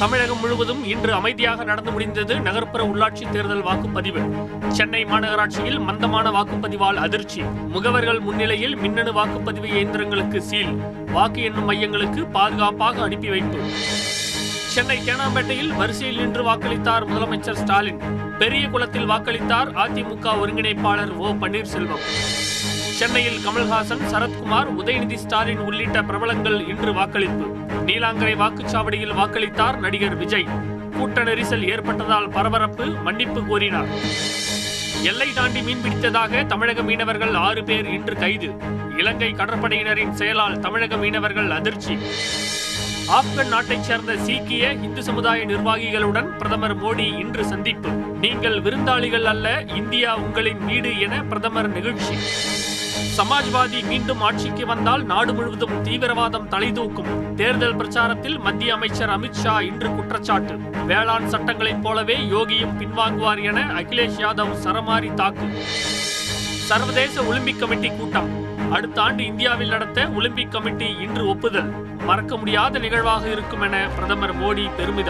தமிழகம் முழுவதும் இன்று அமைதியாக நடந்து முடிந்தது நகர்ப்புற உள்ளாட்சி தேர்தல் வாக்குப்பதிவு. சென்னை மாநகராட்சியில் மந்தமான வாக்குப்பதிவால் அதிர்ச்சி. முகவர்கள் முன்னிலையில் மின்னணு வாக்குப்பதிவு இயந்திரங்களுக்கு சீல். வாக்கு எண்ணும் மையங்களுக்கு பாதுகாப்பாக அனுப்பி வைப்பு. சென்னை தேனாம்பேட்டையில் வரிசையில் நின்று வாக்களித்தார் முதலமைச்சர் ஸ்டாலின். பெரிய குளத்தில் வாக்களித்தார் அதிமுக ஒருங்கிணைப்பாளர் ஓ பன்னீர்செல்வம். சென்னையில் கமல்ஹாசன் சரத்குமார் உதயநிதி ஸ்டாலின் உள்ளிட்ட பிரபலங்கள் இன்று வாக்களிப்பு. நீலாங்கரை வாக்குச்சாவடியில் வாக்களித்தார் நடிகர் விஜய். கூட்ட நெரிசல் ஏற்பட்டதால் பரபரப்பு மன்னிப்பு கோரினார். எல்லை தாண்டி மீன்பிடித்ததாக தமிழக மீனவர்கள் ஆறு பேர் இன்று கைது. இலங்கை கடற்படையினரின் செயலால் தமிழக மீனவர்கள் அதிர்ச்சி. ஆப்கன் நாட்டைச் சேர்ந்த சீக்கிய இந்து சமுதாய நிர்வாகிகளுடன் பிரதமர் மோடி இன்று சந்திப்பு. நீங்கள் விருந்தாளிகள் அல்ல இந்தியா உங்களின் வீடு என பிரதமர் நிகழ்ச்சி. சமாஜ்வாதி மீண்டும் ஆட்சிக்கு வந்தால் நாடு முழுவதும் தீவிரவாதம் தலைதூக்கும். தேர்தல் பிரச்சாரத்தில் மத்திய அமைச்சர் அமித்ஷா இன்று குற்றச்சாட்டு. வேளாண் சட்டங்களைப் போலவே யோகியும் பின்வாங்குவார் என அகிலேஷ் யாதவ் சரமாரி தாக்கு. சர்வதேச ஒலிம்பிக் கமிட்டி கூட்டம். அடுத்த ஆண்டு இந்தியாவில் நடத்த ஒலிம்பிக் கமிட்டி இன்று ஒப்புதல். மறக்க முடியாத நிகழ்வாக இருக்கும் என பிரதமர் மோடி பெருமிதம்.